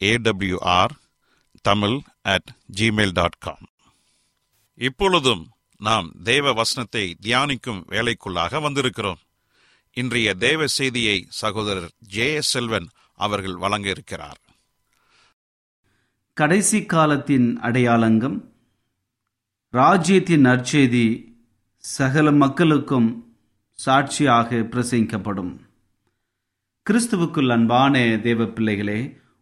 AWR Tamil at Gmail dot com இப்பொழுதும் நாம் தேவ வசனத்தை தியானிக்கும் வேலைக்குள்ளாக வந்திருக்கிறோம். இன்றைய தேவ செய்தியை சகோதரர் ஜே எஸ் செல்வன் அவர்கள் வழங்க இருக்கிறார் கடைசி காலத்தின் அடையாளங்கம் ராஜ்யத்தின் நற்செய்தி சகல மக்களுக்கும் சாட்சியாக பிரசங்கிக்கப்படும். கிறிஸ்துவுக்குள் அன்பான தேவ பிள்ளைகளே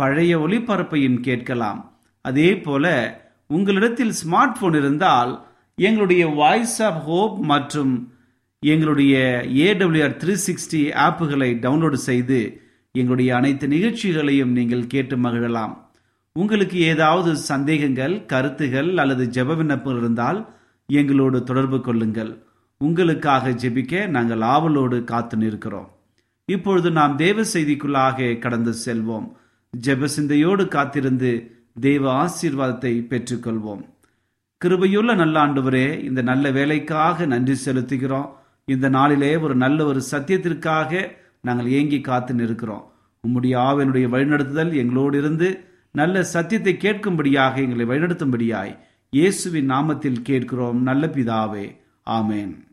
பழைய ஒளிபரப்பையும் கேட்கலாம். அதே போல உங்களிடத்தில் ஸ்மார்ட் போன் இருந்தால் எங்களுடைய வாய்ஸ் ஆஃப் ஹோப் மற்றும் எங்களுடைய A W R three sixty ஆப்புகளை download செய்து எங்களுடைய அனைத்து நிகழ்ச்சிகளையும் நீங்கள் கேட்டு மகிழலாம். உங்களுக்கு ஏதாவது சந்தேகங்கள் கருத்துகள் அல்லது ஜெப விண்ணப்பங்கள் இருந்தால் எங்களோடு தொடர்பு கொள்ளுங்கள். உங்களுக்காக ஜெபிக்க நாங்கள் ஆவலோடு காத்து நிற்கிறோம். இப்பொழுது நாம் தேவ செய்திக்குள்ளாக கடந்து செல்வோம். ஜெப சிந்தையோடு காத்திருந்து தேவ ஆசீர்வாதத்தை பெற்றுக்கொள்வோம். கிருபையுள்ள நல்ல ஆண்டவரே இந்த நல்ல வேலைக்காக நன்றி செலுத்துகிறோம். இந்த நாளிலே ஒரு நல்ல ஒரு சத்தியத்திற்காக நாங்கள் ஏங்கி காத்து நிற்கிறோம். உம்முடைய ஆவினுடைய வழிநடத்துதல் எங்களோடு இருந்து நல்ல சத்தியத்தை கேட்கும்படியாக எங்களை வழிநடத்தும்படியாய் இயேசுவின் நாமத்தில் கேட்கிறோம். நல்ல பிதாவே ஆமேன்.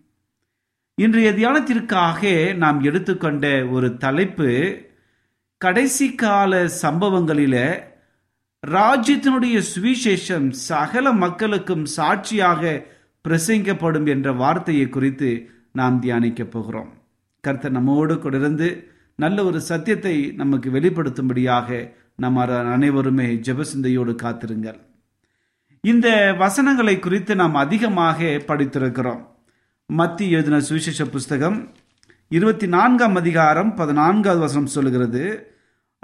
இன்றைய தியானத்திற்காக நாம் எடுத்துக்கொண்ட ஒரு தலைப்பு கடைசி கால சம்பவங்களில ராஜ்யத்தினுடைய சுவிசேஷம் சகல மக்களுக்கும் சாட்சியாக பிரசங்கிக்கப்படும் என்ற வார்த்தையை குறித்து நாம் தியானிக்க போகிறோம். கர்த்தர் நம்மோடு கொண்டிருந்து நல்ல ஒரு சத்தியத்தை நமக்கு வெளிப்படுத்தும்படியாக நம்ம அனைவருமே ஜெபசிந்தையோடு காத்திருங்கள். இந்த வசனங்களை குறித்து நாம் அதிகமாக படித்திருக்கிறோம். மத்தி எழுதின சுவிசேஷ புஸ்தகம் இருபத்தி நான்காம் அதிகாரம் பதினான்காவது வசனம் சொல்லுகிறது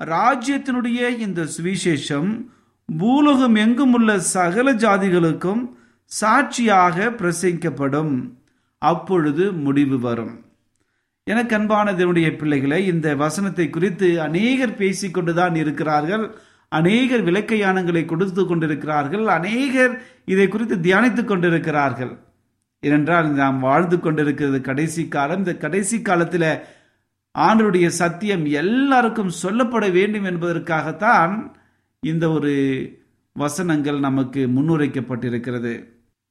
ராஜ்யத்தினுடைய இந்த சுவிசேஷம் பூலோகம் எங்கும் உள்ள சகல ஜாதிகளுக்கும் சாட்சியாக பிரசங்கிக்கப்படும். அப்பொழுது முடிவு வரும். எனக்கு அன்பான பிள்ளைகளை இந்த வசனத்தை குறித்து அநேகர் பேசிக்கொண்டுதான் இருக்கிறார்கள். அநேகர் விளக்கையானங்களை கொடுத்து கொண்டிருக்கிறார்கள். அநேகர் இதை குறித்து தியானித்துக் கொண்டிருக்கிறார்கள். ஏனென்றால் நாம் வாழ்ந்து கொண்டிருக்கிறது கடைசி காலம். இந்த கடைசி காலத்தில் ஆண்டருடைய சத்தியம் எல்லாருக்கும் சொல்லப்பட வேண்டும் என்பதற்காகத்தான் இந்த ஒரு வசனங்கள் நமக்கு முன்னுரைக்கப்பட்டிருக்கிறது.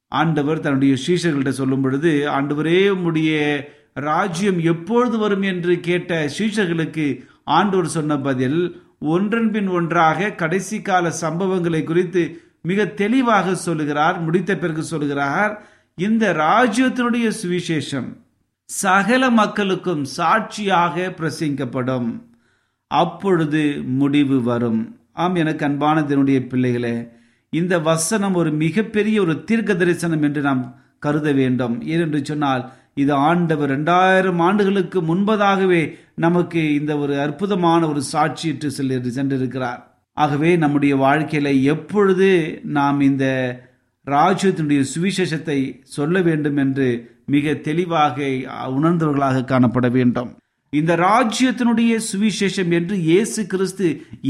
ஆண்டவர் தன்னுடைய சீஷர்கள்ட்ட சொல்லும் பொழுது ஆண்டவரே உடைய ராஜ்யம் எப்பொழுது வரும்? என்று கேட்ட சீஷர்களுக்கு ஆண்டவர் சொன்ன பதில் ஒன்றன் பின் ஒன்றாக கடைசி கால சம்பவங்களை குறித்து மிக தெளிவாக சொல்லுகிறார் முடித்த பிறகு சொல்லுகிறார். இந்த ராஜ்யத்தினுடைய சுவிசேஷம் சகல மக்களுக்கும் சாட்சியாக பிரசங்கிக்கப்படும். அப்பொழுது முடிவு வரும். ஆம் எனக்கு அன்பான தினுடைய பிள்ளைகளே இந்த வசனம் ஒரு மிகப்பெரிய ஒரு தீர்க்க தரிசனம் என்று நாம் கருத வேண்டும். ஏனென்று சொன்னால் இது ஆண்டவர் ரெண்டாயிரம் ஆண்டுகளுக்கு முன்பதாகவே நமக்கு இந்த ஒரு அற்புதமான ஒரு சாட்சியிட்டு சென்று சென்றிருக்கிறார். ஆகவே நம்முடைய வாழ்க்கையில எப்பொழுது நாம் இந்த ராஜ்யத்தினுடைய சுவிசேஷத்தை சொல்ல வேண்டும் என்று மிக தெளிவாக உணர்ந்தவர்களாக காணப்பட வேண்டும். இந்த ராஜ்யத்தினுடைய சுவிசேஷம் என்று இயேசு கிறிஸ்து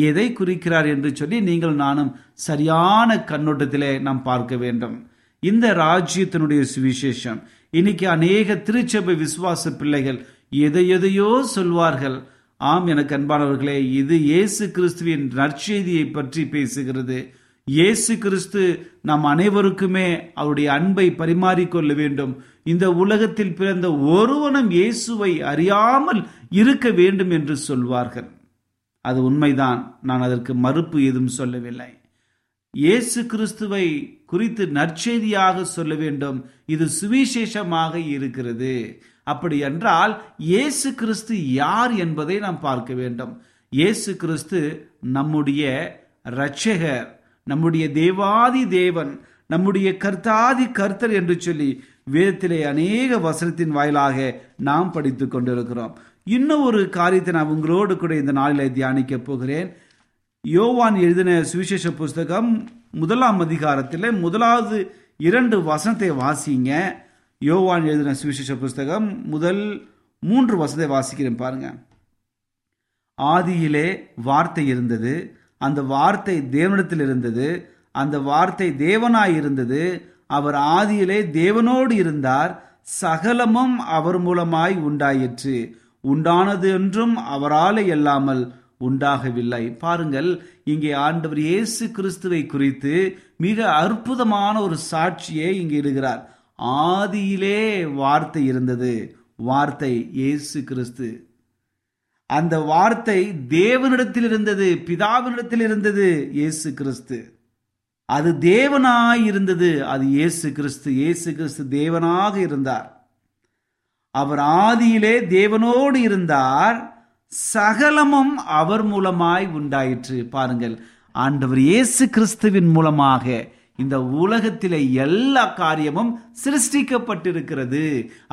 எதை குறிக்கிறார் என்று சொல்லி நீங்கள் நானும் சரியான கண்ணோட்டத்திலே நாம் பார்க்க வேண்டும். இந்த ராஜ்யத்தினுடைய சுவிசேஷம். இன்னைக்கு அநேக திருச்சபை விசுவாச பிள்ளைகள் எதை எதையோ சொல்வார்கள். ஆம் எனக்கு அன்பானவர்களே இது இயேசு கிறிஸ்துவின் நற்செய்தியை பற்றி பேசுகிறது. இயேசு கிறிஸ்து நம் அனைவருக்குமே அவருடைய அன்பை பரிமாறிக்கொள்ள வேண்டும். இந்த உலகத்தில் பிறந்த ஒருவனும் இயேசுவை அறியாமல் இருக்க வேண்டும் என்று சொல்வார்கள். அது உண்மைதான். நான் அதற்கு மறுப்பு எதுவும் சொல்லவில்லை. இயேசு கிறிஸ்துவை குறித்து நற்செய்தியாக சொல்ல வேண்டும். இது சுவிசேஷமாக இருக்கிறது. அப்படி என்றால் இயேசு கிறிஸ்து யார் என்பதை நாம் பார்க்க வேண்டும். இயேசு கிறிஸ்து நம்முடைய இரட்சகர். நம்முடைய தேவாதி தேவன் நம்முடைய கர்த்தாதி கர்த்தர் என்று சொல்லி வேதத்திலே அநேக வசனத்தின் வாயிலாக நாம் படித்து கொண்டிருக்கிறோம். இன்னும் ஒரு காரியத்தை நான் உங்களோடு கூட இந்த நாளில் தியானிக்க போகிறேன். யோவான் எழுதின சுவிசேஷ புஸ்தகம் முதலாம் அதிகாரத்தில் முதலாவது இரண்டு வசனத்தை வாசிங்க. யோவான் எழுதின சுவிசேஷ புஸ்தகம் முதல் மூன்று வசனத்தை வாசிக்கிறேன் பாருங்க. ஆதியிலே வார்த்தை இருந்தது. அந்த வார்த்தை தேவனிடத்தில் இருந்தது அந்த வார்த்தை தேவனாய் இருந்தது அவர் ஆதியிலே தேவனோடு இருந்தார் சகலமும் அவர் மூலமாய் உண்டாயிற்று. உண்டானது என்றும் அவராலே இல்லாமல் உண்டாகவில்லை. பாருங்கள் இங்கே ஆண்டவர் இயேசு கிறிஸ்துவை குறித்து மிக அற்புதமான ஒரு சாட்சியை இங்கே இடுகிறார். ஆதியிலே வார்த்தை இருந்தது வார்த்தை இயேசு கிறிஸ்து. அந்த வார்த்தை தேவனிடத்தில் இருந்தது பிதாவினிடத்தில் இருந்தது இயேசு கிறிஸ்து. அது தேவனாய் இருந்தது அது இயேசு கிறிஸ்து. இயேசு கிறிஸ்து தேவனாக இருந்தார். அவர் ஆதியிலே தேவனோடு இருந்தார். சகலமும் அவர் மூலமாய் உண்டாயிற்று. பாருங்கள் ஆண்டவர் இயேசு கிறிஸ்துவின் மூலமாக இந்த உலகத்திலே எல்லா காரியமும் சிருஷ்டிக்கப்பட்டிருக்கிறது.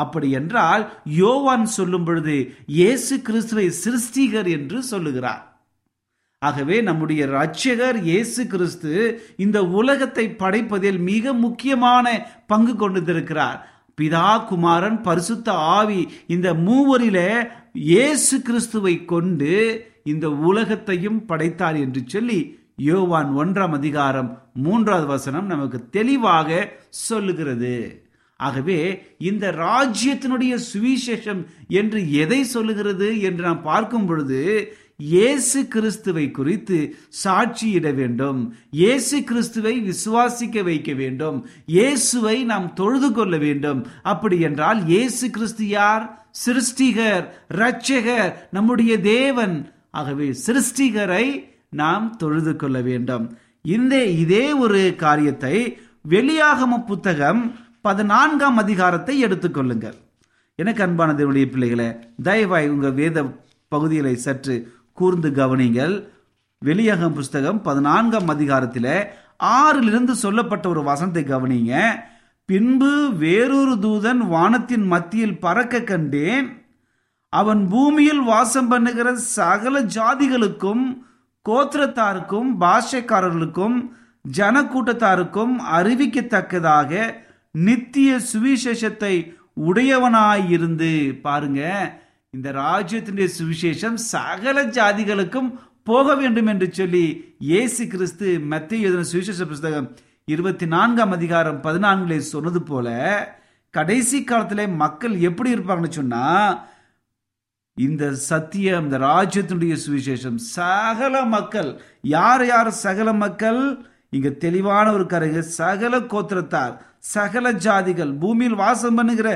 அப்படி என்றால் யோவான் சொல்லும் பொழுது இயேசு கிறிஸ்துவை சிருஷ்டிகர் என்று சொல்லுகிறார். ஆகவே நம்முடைய ரட்சகர் இயேசு கிறிஸ்து இந்த உலகத்தை படைப்பதில் மிக முக்கியமான பங்கு கொண்டிருக்கிறார். பிதா குமாரன் பரிசுத்த ஆவி இந்த மூவரிலே இயேசு கிறிஸ்துவை கொண்டு இந்த உலகத்தையும் படைத்தார் என்று சொல்லி யோவான் ஒன்றாம் அதிகாரம் மூன்றாவது வசனம் நமக்கு தெளிவாக சொல்லுகிறது. ஆகவே இந்த ராஜ்யத்தினுடைய சுவிசேஷம் என்று எதை சொல்லுகிறது என்று நாம் பார்க்கும் பொழுது இயேசு கிறிஸ்துவை குறித்து சாட்சியிட வேண்டும். இயேசு கிறிஸ்துவை விசுவாசிக்க வைக்க வேண்டும். இயேசுவை நாம் தொழுது கொள்ள வேண்டும். அப்படி என்றால் இயேசு கிறிஸ்து யார்? சிருஷ்டிகர் இரட்சகர் நம்முடைய தேவன். ஆகவே சிருஷ்டிகரை நாம் தொழுது கொள்ள வேண்டும். இந்த இதே ஒரு காரியத்தை வெளியாகம புத்தகம் பதினான்காம் அதிகாரத்தை எடுத்துக்கொள்ளுங்கள் எனக்கு அன்பான தேவனுடைய பிள்ளைகளை தயவாய் உங்கள் வேத பகுதிகளை சற்று கூர்ந்து கவனிங்கள். வெளியாகம் புஸ்தகம் பதினான்காம் அதிகாரத்தில் ஆறிலிருந்து சொல்லப்பட்ட ஒரு வசனத்தை கவனிங்க. பின்பு வேறொரு தூதன் வானத்தின் மத்தியில் பறக்க கண்டேன். அவன் பூமியில் வாசம் பண்ணுகிற சகல ஜாதிகளுக்கும் கோத்திரத்தாருக்கும் பாஷைக்காரர்களுக்கும் ஜனக்கூட்டத்தாருக்கும் அறிவிக்கத்தக்கதாக நித்திய சுவிசேஷத்தை உடையவனாயிருந்து பாருங்க. இந்த ராஜ்யத்தினுடைய சுவிசேஷம் சகல ஜாதிகளுக்கும் போக வேண்டும் என்று சொல்லி இயேசு கிறிஸ்து மத்திய எழுதின சுவிசேஷ புஸ்தகம் இருபத்தி நான்காம் அதிகாரம் பதினான்குல சொன்னது போல கடைசி காலத்தில் மக்கள் எப்படி இருப்பாங்கன்னு சொன்னா இந்த சத்தியம் இந்த ராஜ்யத்தினுடைய சுவிசேஷம் சகல மக்கள் யார் யார் சகல மக்கள்? இங்க தெளிவான ஒரு கருகு சகல கோத்திரத்தார் சகல ஜாதிகள் பூமியில் வாசம் பண்ணுகிற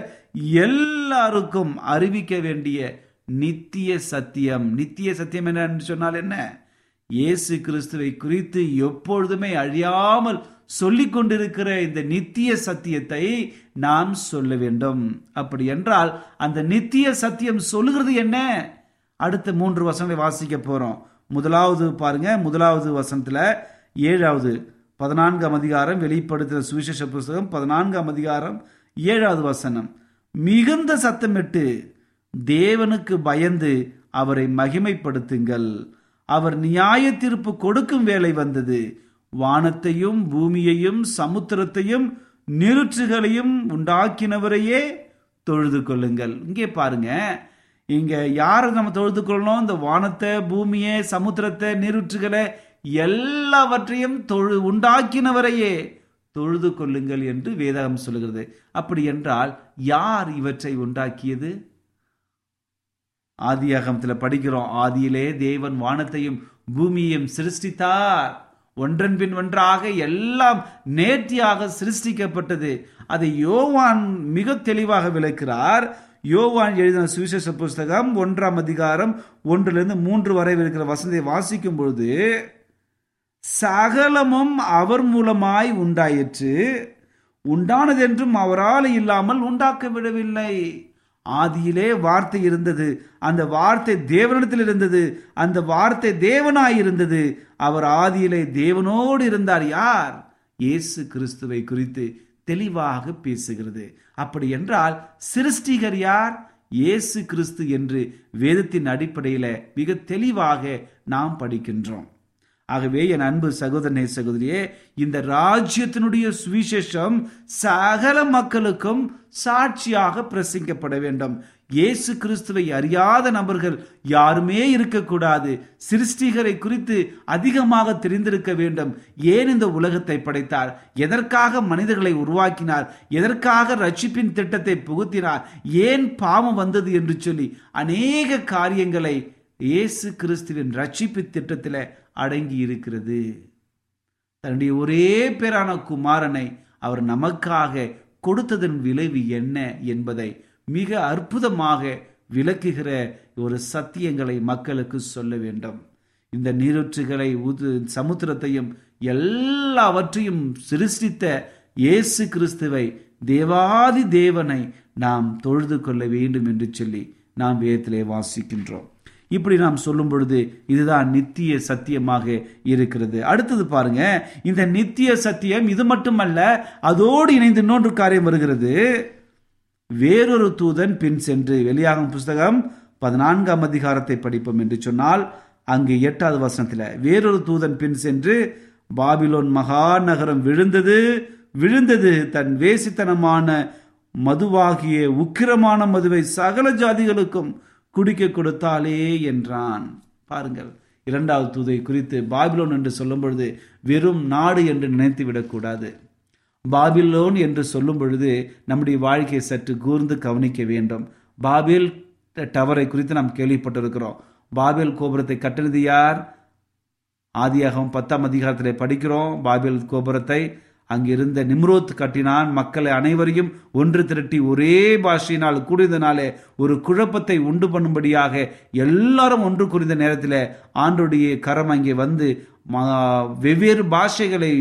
எல்லாருக்கும் அறிவிக்க வேண்டிய நித்திய சத்தியம். நித்திய சத்தியம் என்ன சொன்னால் என்ன? இயேசு கிறிஸ்துவை குறித்து எப்பொழுதுமே அழியாமல் சொல்லிக் கொண்டிருக்கிற இந்த நித்திய சத்தியத்தை நாம் சொல்ல வேண்டும். அப்படி என்றால் அந்த நித்திய சத்தியம் சொல்லுகிறது என்ன? அடுத்த மூன்று வசனங்களை வாசிக்க போறோம். முதலாவது பாருங்க முதலாவது வசனத்துல ஏழாவது பதினான்காம் அதிகாரம் வெளிப்படுத்துகிற சுவிசேஷ புஸ்தகம் பதினான்காம் அதிகாரம் ஏழாவது வசனம். மிகுந்த சத்தமிட்டு தேவனுக்கு பயந்து அவரை மகிமைப்படுத்துங்கள். அவர் நியாய தீர்ப்பு கொடுக்கும் வேலை வந்தது. வானத்தையும் பூமியையும் சமுத்திரத்தையும் நிருற்றுகளையும் உண்டாக்கினவரையே தொழுது கொள்ளுங்கள். இங்கே பாருங்க. இங்க யாரை நம்ம தொழுது கொள்ளணும்? இந்த வானத்தை பூமியை சமுத்திரத்தை நீருற்றுகளை எல்லாவற்றையும் தொழு உண்டாக்கினவரையே தொழுது கொள்ளுங்கள் என்று வேதகம் சொல்லுகிறது. அப்படி என்றால் யார் இவற்றை உண்டாக்கியது? ஆதியாகமத்தில் படிக்கிறோம். ஆதியிலே தேவன் வானத்தையும் பூமியையும் சிருஷ்டித்தார். ஒன்றன் பின் ஒன்றாக எல்லாம் நேர்த்தியாக சிருஷ்டிக்கப்பட்டது. அதை யோவான் மிக தெளிவாக விளக்கிறார். யோவான் எழுதின சுவிசேஷ புஸ்தகம் ஒன்றாம் அதிகாரம் ஒன்றிலிருந்து மூன்று வரை இருக்கிற வசந்தை வாசிக்கும் பொழுது சகலமும் அவர் மூலமாய் உண்டாயிற்று. உண்டானதென்றும் அவரால் இல்லாமல் உண்டாக்க விடவில்லை ஆதியிலே வார்த்தை இருந்தது. அந்த வார்த்தை தேவனிடத்தில் இருந்தது. அந்த வார்த்தை தேவனாய் இருந்தது. அவர் ஆதியிலே தேவனோடு இருந்தார். யார்? இயேசு கிறிஸ்துவை குறித்து தெளிவாக பேசுகிறது. அப்படி என்றால் சிருஷ்டிகர் யார்? இயேசு கிறிஸ்து என்று வேதத்தின் அடிப்படையில் மிக தெளிவாக நாம் படிக்கின்றோம். ஆகவே என் அன்பு சகோதரனே சகோதரியே இந்த ராஜ்யத்தினுடைய சுவிசேஷம் சகல மக்களுக்கும் சாட்சியாக பிரசங்கிக்கப்பட வேண்டும். இயேசு கிறிஸ்துவை அறியாத நபர்கள் யாருமே இருக்கக்கூடாது. சிருஷ்டிகரை குறித்து அதிகமாக தெரிந்திருக்க வேண்டும். ஏன் இந்த உலகத்தை படைத்தார்? எதற்காக மனிதர்களை உருவாக்கினார்? எதற்காக ரட்சிப்பின் திட்டத்தை புகுத்தினார்? ஏன் பாவம் வந்தது என்று சொல்லி அநேக காரியங்களை இயேசு கிறிஸ்துவின் ரட்சிப்பு திட்டத்தில் அடங்கி இருக்கிறது தன்னுடைய ஒரே பேரான குமாரனை அவர் நமக்காக கொடுத்ததன் விளைவு என்ன என்பதை மிக அற்புதமாக விளக்குகிற ஒரு சத்தியங்களை மக்களுக்கு சொல்ல வேண்டும். இந்த நீரூற்றுகளை உது சமுத்திரத்தையும் எல்லாவற்றையும் சிருஷ்டித்த இயேசு கிறிஸ்துவை தேவாதி தேவனை நாம் தொழுது கொள்ள வேண்டும் என்று சொல்லி நாம் வேதத்திலே வாசிக்கின்றோம். இப்படி நாம் சொல்லும் பொழுது இதுதான் நித்திய சத்தியமாக இருக்கிறது. அடுத்தது பாருங்க இந்த நித்திய சத்தியம் இது மட்டுமல்ல அதோடு இணைந்து இன்னொன்று காரியம் வருகிறது. வேறொரு தூதன் பின் சென்று வெளியாகும் புஸ்தகம் பதினான்காம் அதிகாரத்தை படிப்போம் என்று சொன்னால் அங்கு எட்டாவது வசனத்தில் வேறொரு தூதன் பின் சென்று பாபிலோன் மகா நகரம் விழுந்தது விழுந்தது. தன் வேசித்தனமான மதுவாகிய உக்கிரமான மதுவை சகல ஜாதிகளுக்கும் குடிக்க கொடுத்தாலே என்றான். பாருங்கள் இரண்டாவது தூதை குறித்து பாபிலோன் என்று சொல்லும் பொழுது வெறும் நாடு என்று நினைத்து விடக்கூடாது. பாபிலோன் என்று சொல்லும் பொழுது நம்முடைய வாழ்க்கையை சற்று கூர்ந்து கவனிக்க வேண்டும். பாபில் டவரை குறித்து நாம் கேள்விப்பட்டிருக்கிறோம். பாபில் கோபுரத்தை கட்டினது யார்? ஆதியாகவும் பத்தாம் அதிகாரத்தில் படிக்கிறோம். பாபில் கோபுரத்தை அங்கிருந்த நிம்ரோத் கட்டினான். மக்களை அனைவரையும் ஒன்று திரட்டி ஒரே பாஷையினால் கூடியதனாலே ஒரு குழப்பத்தை உண்டு பண்ணும்படியாக எல்லாரும் ஒன்று குறிந்த நேரத்தில் ஆண்டுடைய கரம் அங்கே வந்து வெவ்வேறு பாஷைகளை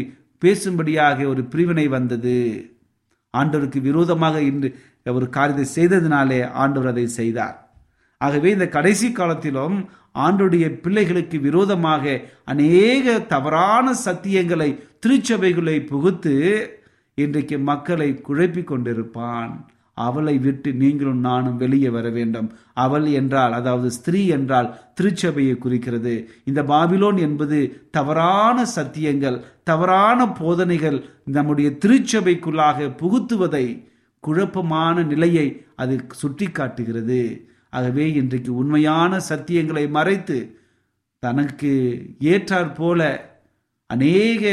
பேசும்படியாக ஒரு பிரிவினை வந்தது. ஆண்டவருக்கு விரோதமாக இன்று ஒரு காரியத்தை செய்ததினாலே ஆண்டவர் அதை செய்தார். ஆகவே இந்த கடைசி காலத்திலும் ஆண்டுடைய பிள்ளைகளுக்கு விரோதமாக அநேக தவறான சத்தியங்களை திருச்சபைகளை புகுத்து இன்றைக்கு மக்களை குழப்பிக் கொண்டிருப்பான். அவளை விட்டு நீங்களும் நானும் வெளியே வர வேண்டும். அவள் என்றால் அதாவது ஸ்திரீ என்றால் திருச்சபையை குறிக்கிறது. இந்த பாபிலோன் என்பது தவறான சத்தியங்கள் தவறான போதனைகள் நம்முடைய திருச்சபைக்குள்ளாக புகுத்துவதை குழப்பமான நிலையை அது சுட்டி காட்டுகிறது ஆகவே இன்றைக்கு உண்மையான சத்தியங்களை மறைத்து தனக்கு ஏற்றாற் போல அநேக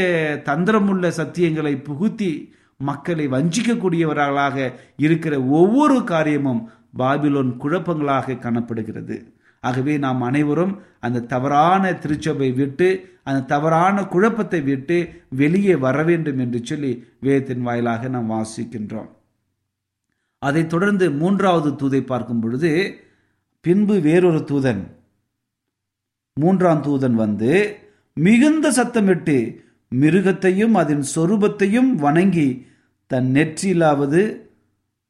தந்திரமுள்ள சத்தியங்களை புகுத்தி மக்களை வஞ்சிக்கக்கூடியவர்களாக இருக்கிற ஒவ்வொரு காரியமும் பாபிலோன் குழப்பங்களாக காணப்படுகிறது. ஆகவே நாம் அனைவரும் அந்த தவறான திருச்சபை விட்டு அந்த தவறான குழப்பத்தை விட்டு வெளியே வர வேண்டும் என்று சொல்லி வேதத்தின் வாயிலாக நாம் வாசிக்கின்றோம். அதைத் தொடர்ந்து மூன்றாவது தூதை பார்க்கும் பொழுது பின்பு வேறொரு தூதன் மூன்றாம் தூதன் வந்து மிகுந்த சத்தமிட்டு மிருகத்தையும் அதன் சொரூபத்தையும் வணங்கி தன் நெற்றியிலாவது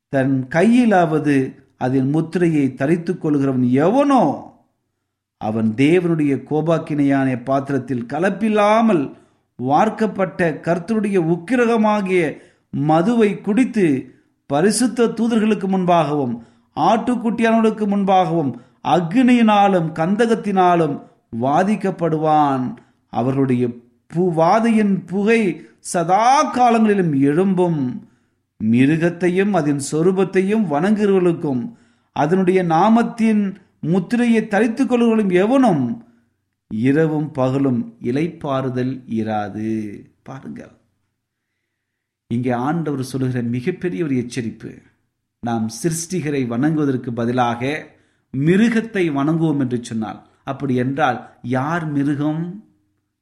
தன் கையிலாவது அதன் முத்திரையை தரித்துக் கொள்கிறவன் எவனோ அவன் தேவனுடைய கோபாக்கினையான பாத்திரத்தில் கலப்பில்லாமல் வார்க்கப்பட்ட கர்த்தருடைய உக்கிரகமாகிய மதுவை குடித்து பரிசுத்த தூதர்களுக்கு முன்பாகவும் ஆட்டுக்குட்டியானவர்களுக்கு முன்பாகவும் அக்னியினாலும் கந்தகத்தினாலும் வாதிக்கப்படுவான். அவர்களுடைய பூவாதையின் புகை சதா காலங்களிலும் எழும்பும். மிருகத்தையும் அதன் சொரூபத்தையும் வணங்குகிறவர்களுக்கும் அதனுடைய நாமத்தின் முத்திரையை தரித்துக் கொள்வர்களும் எவனும்? இரவும் பகலும் இலைப்பாறுதல் இராது. பாருங்கள். இங்கே ஆண்டவர் சொல்லுகிற மிகப்பெரிய ஒரு எச்சரிப்பு. நாம் சிருஷ்டிகரை வணங்குவதற்கு பதிலாக மிருகத்தை வணங்குவோம் என்று சொன்னால் அப்படி என்றால் யார் மிருகம்?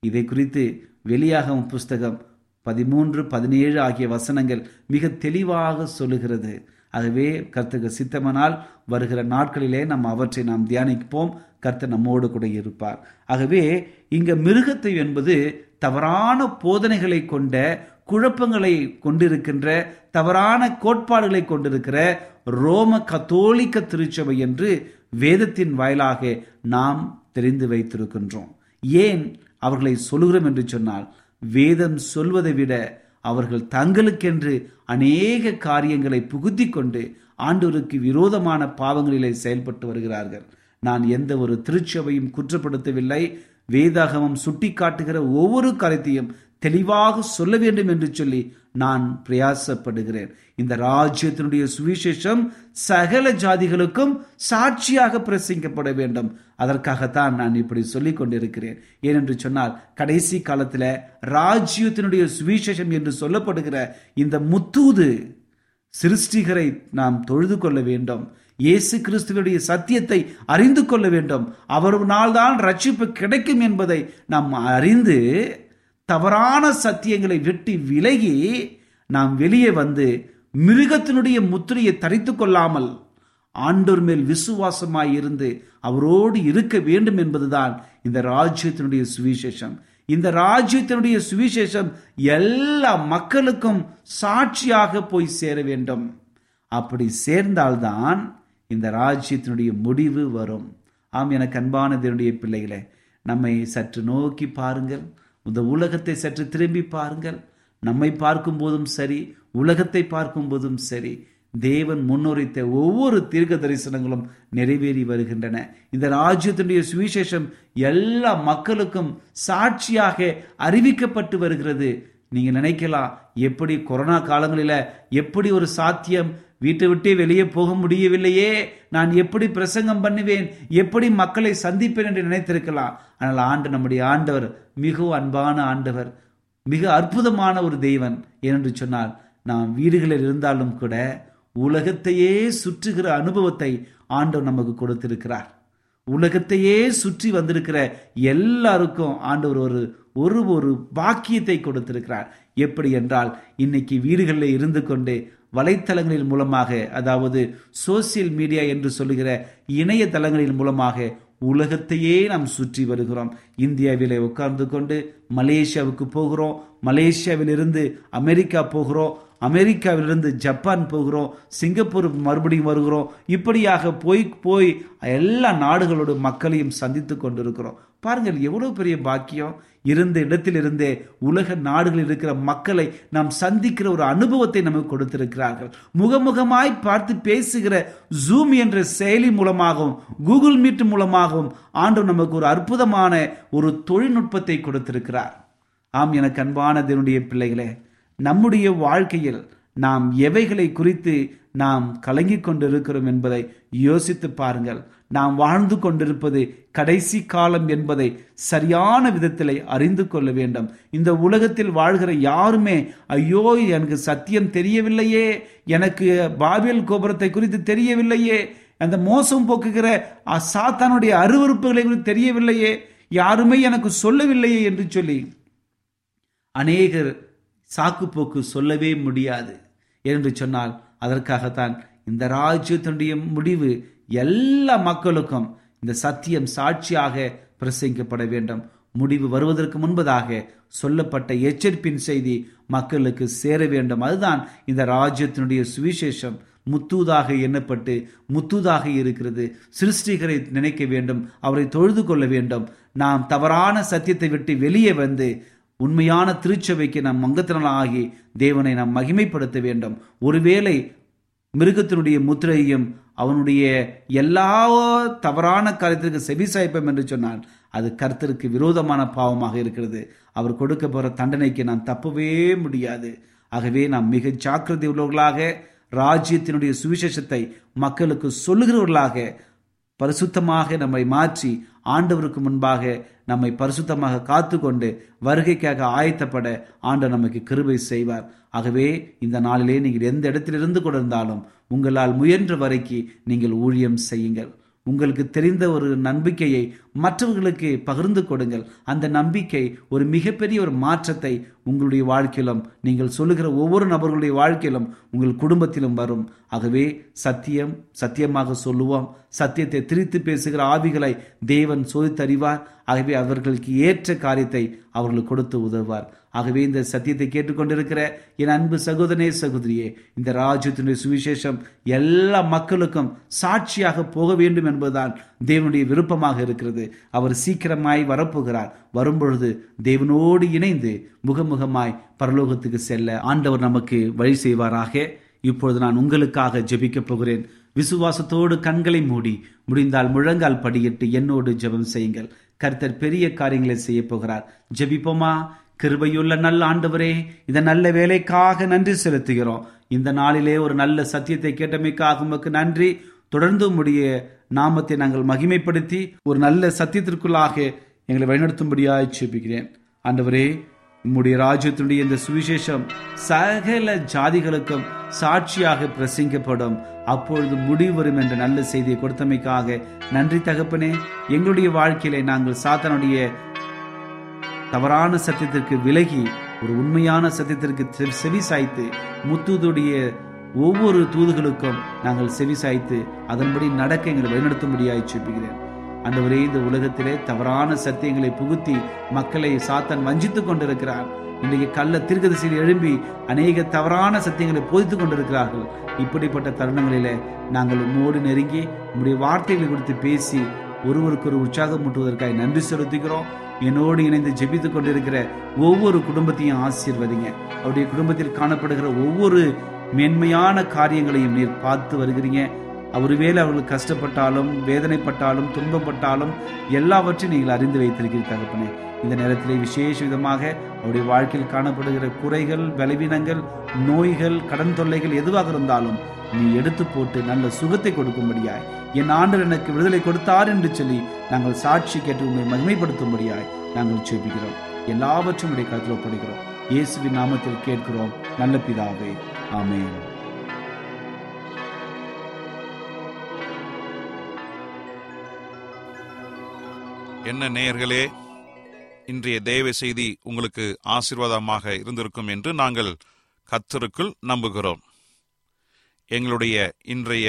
இதை குறித்து வெளியாகும் புஸ்தகம் பதிமூன்று பதினேழு ஆகிய வசனங்கள் மிக தெளிவாக சொல்லுகிறது. ஆகவே கர்த்தக சித்தமனால் வருகிற நாட்களிலே நாம் அவற்றை நாம் தியானிப்போம். கர்த்தர் நம்மோடு கூட இருப்பார். ஆகவே இங்க மிருகத்தை என்பது தவறான போதனைகளை கொண்ட குழப்பங்களை கொண்டிருக்கின்ற தவறான கோட்பாடுகளை கொண்டிருக்கிற ரோம கத்தோலிக்க திருச்சபை என்று வேதத்தின் வாயிலாக நாம் தெரிந்து வைத்திருக்கின்றோம். ஏன்? அவர்களை சொல்கிறோம் என்று சொன்னால் வேதம் சொல்வதை விட அவர்கள் தங்களுக்கென்று அநேக காரியங்களை புகுத்தி கொண்டு ஆண்டவருக்கு விரோதமான பாவங்களிலே செயல்பட்டு வருகிறார்கள். நான் எந்த ஒரு திருச்சபையும் குற்றப்படுத்தவில்லை. வேதாகமம் சுட்டி காட்டுகிற ஒவ்வொரு காரியத்தையும் தெளிவாக சொல்ல வேண்டும் என்று சொல்லி நான் பிரயாசப்படுகிறேன். இந்த ராஜ்யத்தினுடைய சுவிசேஷம் சகல ஜாதிகளுக்கும் சாட்சியாக பிரசங்கிக்கப்பட வேண்டும். அதற்காகத்தான் நான் இப்படி சொல்லிக் கொண்டிருக்கிறேன். ஏனென்று சொன்னால் கடைசி காலத்தில் ராஜ்யத்தினுடைய சுவிசேஷம் என்று சொல்லப்படுகிற இந்த முத்தூது சிருஷ்டிகரை நாம் தொழுது கொள்ள வேண்டும். இயேசு கிறிஸ்துவனுடைய சத்தியத்தை அறிந்து கொள்ள வேண்டும். அவருனால் தான் ரட்சிப்பு கிடைக்கும் என்பதை நாம் அறிந்து தவறான சத்தியங்களை விட்டு விலகி நாம் வெளியே வந்து மிருகத்தினுடைய முத்திரையை தரித்து கொள்ளாமல் ஆண்டோர் மேல் விசுவாசமாய் இருந்து அவரோடு இருக்க வேண்டும் என்பதுதான் இந்த ராஜ்யத்தினுடைய சுவிசேஷம். இந்த ராஜ்யத்தினுடைய சுவிசேஷம் எல்லா மக்களுக்கும் சாட்சியாக போய் சேர வேண்டும். அப்படி சேர்ந்தால்தான் இந்த ராஜ்யத்தினுடைய முடிவு வரும். ஆம் எனக்கு அன்பானதனுடைய பிள்ளைகளை நம்மை சற்று நோக்கி பாருங்கள். இந்த உலகத்தை சற்று திரும்பி பாருங்கள். நம்மை பார்க்கும் போதும் சரி உலகத்தை பார்க்கும் போதும் சரி தேவன் முன்னுரைத்த ஒவ்வொரு தீர்க்க தரிசனங்களும் நிறைவேறி வருகின்றன. இந்த ராஜ்யத்தினுடைய சுவிசேஷம் எல்லா மக்களுக்கும் சாட்சியாக அறிவிக்கப்பட்டு வருகிறது. நீங்க நினைக்கலாம் எப்படி கொரோனா காலங்களில எப்படி ஒரு சாத்தியம் வீட்டை விட்டே வெளியே போக முடியவில்லையே. நான் எப்படி பிரசங்கம் பண்ணுவேன்? எப்படி மக்களை சந்திப்பேன் என்று நினைத்திருக்கலாம். ஆனால் ஆண்டு நம்முடைய ஆண்டவர் மிகவும் அன்பான ஆண்டவர் மிக அற்புதமான ஒரு தெய்வன் ஏனென்று சொன்னால் நாம் வீடுகளில் இருந்தாலும் கூட உலகத்தையே சுற்றுகிற அனுபவத்தை ஆண்டவர் நமக்கு கொடுத்திருக்கிறார். உலகத்தையே சுற்றி வந்திருக்கிற எல்லாருக்கும் ஆண்டவர் ஒரு ஒரு ஒரு பாக்கியத்தை கொடுத்திருக்கிறார். எப்படி என்றால் இன்னைக்கு வீடுகளில் இருந்து கொண்டு வலைத்தளங்களின் மூலமாக அதாவது சோசியல் மீடியா என்று சொல்லுகிற இணையதளங்களின் மூலமாக உலகத்தையே நாம் சுற்றி வருகிறோம். இந்தியாவிலே உட்கார்ந்து கொண்டு மலேசியாவுக்கு போகிறோம் மலேசியாவிலிருந்து அமெரிக்கா போகிறோம் அமெரிக்காவிலிருந்து ஜப்பான் போகிறோம் சிங்கப்பூர் மறுபடியும் வருகிறோம். இப்படியாக போய் போய் எல்லா நாடுகளோட மக்களையும் சந்தித்து கொண்டிருக்கிறோம். பாருங்கள் எவ்வளவு பெரிய பாக்கியம். இருந்த இடத்திலிருந்தே உலக நாடுகளில் இருக்கிற மக்களை நாம் சந்திக்கிற ஒரு அனுபவத்தை நமக்கு கொடுத்திருக்கிறார்கள். முகமுகமாய் பார்த்து பேசுகிற ஜூம் என்ற செயலி மூலமாகவும் கூகுள் மீட் மூலமாகவும் ஆண்டு நமக்கு ஒரு அற்புதமான ஒரு தொழில்நுட்பத்தை கொடுத்திருக்கிறார். ஆம் எனக்கு அன்பான தேவனுடைய பிள்ளைகளே நம்முடைய வாழ்க்கையில் நாம் எவைகளை குறித்து நாம் கலங்கிக் கொண்டிருக்கிறோம் என்பதை யோசித்து பாருங்கள். நாம் வாழ்ந்து கொண்டிருப்பது கடைசி காலம் என்பதை சரியான விதத்தில் அறிந்து கொள்ள வேண்டும். இந்த உலகத்தில் வாழ்கிற யாருமே ஐயோ எனக்கு சத்தியம் தெரியவில்லையே எனக்கு பாபியல் கோபுரத்தை குறித்து தெரியவில்லையே அந்த மோசம் போக்குகிற சாத்தானுடைய அருவறுப்புகளை குறித்து தெரியவில்லையே யாருமே எனக்கு சொல்லவில்லையே என்று சொல்லி அநேகர் சாக்கு போக்கு சொல்லவே முடியாது. என்று சொன்னால் அதற்காகத்தான் இந்த ராஜ்யத்தினுடைய முடிவு எல்லா மக்களுக்கும் இந்த சத்தியம் சாட்சியாக பிரசங்கிக்கப்பட வேண்டும். முடிவு வருவதற்கு முன்பதாக சொல்லப்பட்ட எச்சரிப்பின் செய்தி மக்களுக்கு சேர வேண்டும். அதுதான் இந்த ராஜ்யத்தினுடைய சுவிசேஷம். முத்தூதாக எண்ணப்பட்டு முத்தூதாக இருக்கிறது. சிருஷ்டிகரை நினைக்க வேண்டும். அவரை தொழுது கொள்ள வேண்டும். நாம் தவறான சத்தியத்தை விட்டு வெளியே வந்து உண்மையான திருச்சபைக்கு நாம் மங்கத்தினலாகி தேவனை நாம் மகிமைப்படுத்த வேண்டும். ஒருவேளை மிருகத்தினுடைய முத்திரையும் அவனுடைய எல்லா தவறான காரியத்திற்கு செவிசாய்ப்பம் என்று சொன்னால் அது கர்த்தருக்கு விரோதமான பாவமாக இருக்கிறது. அவர் கொடுக்க போகிற தண்டனைக்கு நாம் தப்பவே முடியாது. ஆகவே நாம் மிக ஜாக்கிரதை உள்ளவர்களாக ராஜ்யத்தினுடைய சுவிசேஷத்தை மக்களுக்கு சொல்லுகிறவர்களாக பரிசுத்தமாக நம்மை மாற்றி ஆண்டவருக்கு முன்பாக நம்மை பரிசுத்தமாக காத்து கொண்டு வருகைக்காக ஆயத்தப்பட ஆண்டவர் நமக்கு கிருபை செய்வார். ஆகவே இந்த நாளிலே நீங்கள் எந்த இடத்திலிருந்து கொண்டிருந்தாலும் உங்களால் முயன்ற வரைக்கு நீங்கள் ஊழியம் செய்யுங்கள். உங்களுக்கு தெரிந்த ஒரு நம்பிக்கையை மற்றவர்களுக்கு பகிர்ந்து கொடுங்கள். அந்த நம்பிக்கை ஒரு மிகப்பெரிய ஒரு மாற்றத்தை உங்களுடைய வாழ்க்கையிலும் நீங்கள் சொல்லுகிற ஒவ்வொரு நபர்களுடைய வாழ்க்கையிலும் உங்கள் குடும்பத்திலும் வரும். ஆகவே சத்தியம் சத்தியமாக சொல்லுவோம். சத்தியத்தை திரித்து பேசுகிற ஆவிகளை தேவன் சோதித்தறிவார். ஆகவே அவர்களுக்கு ஏற்ற காரியத்தை அவர்கள் கொடுத்து உதவுவார். ஆகவே இந்த சத்தியத்தை கேட்டுக்கொண்டிருக்கிற என் அன்பு சகோதரனே சகோதரியே இந்த ராஜ்யத்தினுடைய சுவிசேஷம் எல்லா மக்களுக்கும் சாட்சியாக போக வேண்டும் என்பதுதான் தேவனுடைய விருப்பமாக இருக்கிறது. அவர் சீக்கிரமாய் வரப்போகிறார். வரும்பொழுது தேவனோடு இணைந்து முகமுகமாய் பரலோகத்துக்கு செல்ல ஆண்டவர் நமக்கு வழி செய்வாராக. இப்பொழுது நான் உங்களுக்காக ஜெபிக்கப் போகிறேன். விசுவாசத்தோடு கண்களை மூடி முடிந்தால் முழங்கால் படியிட்டு என்னோடு ஜெபம் செய்யுங்கள். கர்த்தர் பெரிய காரியங்களை செய்ய போகிறார். ஜெபிப்போமா? கிருபையுள்ள நல்ல ஆண்டவரே இந்த நல்ல வேலைக்காக நன்றி செலுத்துகிறோம். இந்த நாளிலே ஒரு நல்ல சத்தியத்தை கேட்டமைக்காக உமக்கு நன்றி. தொடர்ந்து உடைய நாமத்தை நாங்கள் மகிமைப்படுத்தி ஒரு நல்ல சத்தியத்திற்குள்ளாக எங்களை வழிநடத்தும்படியாய் ஜெபிக்கிறேன். ஆண்டவரே உம்முடைய ராஜ்யத்தினுடைய இந்த சுவிசேஷம் சகல ஜாதிகளுக்கும் சாட்சியாக பிரசங்கப்படும் அப்பொழுது முடிவு வரும் என்ற நல்ல செய்தியை கொடுத்தமைக்காக நன்றி தகப்பனே. எங்களுடைய வாழ்க்கையிலே நாங்கள் சாத்தனுடைய தவறான சத்தியத்திற்கு விலகி ஒரு உண்மையான சத்தியத்திற்கு செவி சாய்த்து முத்துதுடைய ஒவ்வொரு தூதுகளுக்கும் நாங்கள் செவி சாய்த்து அதன்படி நடக்க எங்களை வழிநடத்தும்படியாய் அந்த ஒரே இந்த உலகத்திலே தவறான சத்தியங்களை புகுத்தி மக்களை சாத்தான் வஞ்சித்து கொண்டிருக்கிறார். இன்றைக்கு கள்ள தீர்க்கதரிசியில் எழும்பி அநேக தவறான சத்தியங்களை போதித்துக் கொண்டிருக்கிறார்கள். இப்படிப்பட்ட தருணங்களிலே நாங்கள் உம்மோடு நெருங்கி உங்களுடைய வார்த்தைகளை குறித்து பேசி ஒருவருக்கு ஒரு உற்சாகம் மூட்டுவதற்காக நன்றி செலுத்துகிறோம். என்னோடு இணைந்து ஜெபித்து கொண்டிருக்கிற ஒவ்வொரு குடும்பத்தையும் ஆசீர்வதிங்க. அவருடைய குடும்பத்தில் காணப்படுகிற ஒவ்வொரு மேன்மையான காரியங்களையும் நீர் பார்த்து வருகிறீங்க. ஒருவேளை அவர்கள் கஷ்டப்பட்டாலும் வேதனைப்பட்டாலும் துன்பப்பட்டாலும் எல்லாவற்றையும் நீங்கள் அறிந்து வைத்திருக்கிறீர்கள் தகப்பனே. இந்த நேரத்திலே விசேஷ விதமாக அவருடைய வாழ்க்கையில் காணப்படுகிற குறைகள் பலவீனங்கள் நோய்கள் கடன் தொல்லைகள் எதுவாக இருந்தாலும் நீ எடுத்து போட்டு நல்ல சுகத்தை கொடுக்கும்படியாய் என் ஆண்டவர் எனக்கு விடுதலை கொடுத்தார் என்று சொல்லி நாங்கள் சாட்சி கேட்டு உண்மை மகிமைப்படுத்தும்படியாய் நாங்கள் ஜெபிக்கிறோம். எல்லாவற்றும் உடைய கருத்தில் ஒப்படுகிறோம் இயேசுவின் நாமத்தில் கேட்கிறோம். நல்ல பிதாவே ஆமேன். என்ன நேயர்களே இன்றைய தேவ செய்தி உங்களுக்கு ஆசீர்வாதமாக இருந்திருக்கும் என்று நாங்கள் கத்தருக்குள் நம்புகிறோம். எங்களுடைய இன்றைய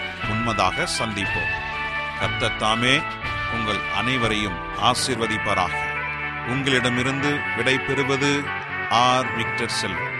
உண்மதாக சந்திப்போம். கத்தத்தாமே தாமே உங்கள் அனைவரையும் ஆசிர்வதிப்பராக. உங்களிடமிருந்து விடை பெறுவது ஆர். விக்டர் செல்வம்.